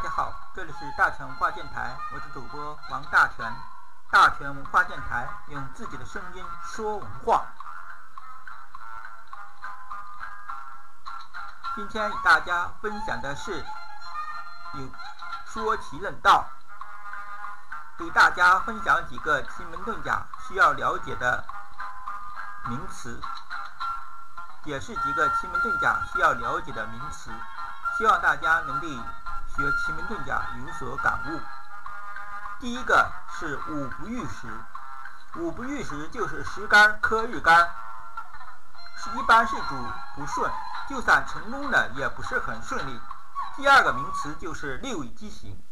大家好，这里是大全文化电台，我是主播王大全。大全文化电台用自己的声音说文化。今天与大家分享的是有说奇论道，给大家分享几个奇门遁甲需要了解的名词，解释几个奇门遁甲需要了解的名词，希望大家能对学奇门遁甲有所感悟。第一个是五不遇时，五不遇时就是时干克日干，是一般是主不顺，就算成功了也不是很顺利。第二个名词就是六乙畸形，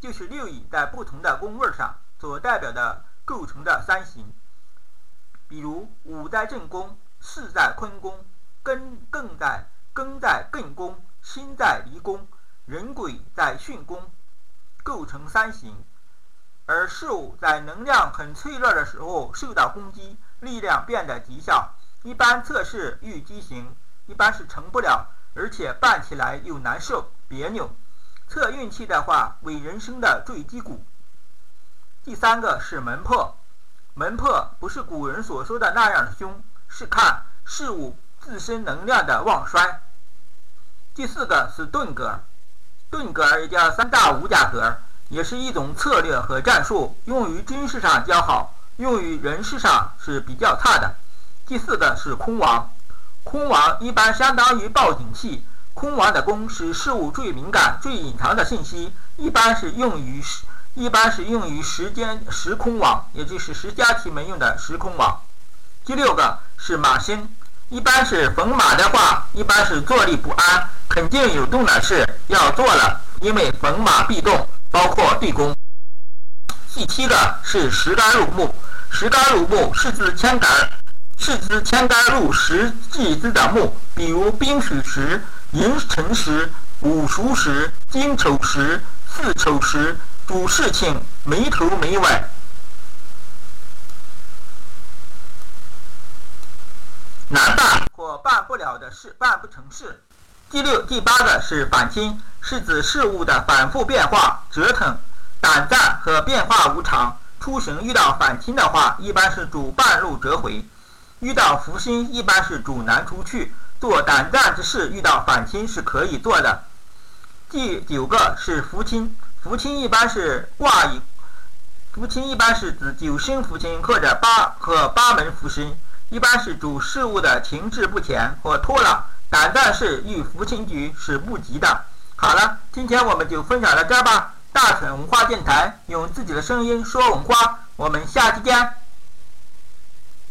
就是六乙在不同的宫位上所代表的构成的三形，比如午在正宫，巳在坤宫，艮更在艮在艮宫，辛在离宫，人鬼在巽宫，构成三形。而事物在能量很脆弱的时候受到攻击，力量变得极小。一般测试遇畸形，一般是成不了，而且办起来又难受、别扭。测运气的话，为人生的坠机谷。第三个是门破，门破不是古人所说的那样的凶，是看事物自身能量的旺衰。第四个是遁格，遁格也叫三大五甲格儿。也是一种策略和战术，用于军事上较好，用于人事上是比较差的。第四个是空王，空王一般相当于报警器。空王的宫是事物最敏感、最隐藏的信息，一般是用于时，一般是用于时间时空网，也就是十家奇门用的时空网。第六个是马星，一般是逢马的话，一般是坐立不安，肯定有动的事要做了，因为逢马必动。包括地宫。第七个是石干入木，石干入木是指铅杆，是指铅杆入石祭之的木，比如冰水石、银辰石、午熟石、金丑石、巳丑石，主事情没头没尾，难办或办不了的事，办不成事。第六、第八个是反清，是指事物的反复变化、折腾、胆战和变化无常。出行遇到反清的话，一般是主半路折回；遇到福星，一般是主难出去。做胆战之事，遇到反清是可以做的。第九个是福清，福清一般是挂以，福清一般是指九星福星或者八和八门福星，一般是主事物的停滞不前或拖拉。胆战是遇福清局是不吉的。好了，今天我们就分享到这吧。大成文化电台用自己的声音说文化，我们下期见。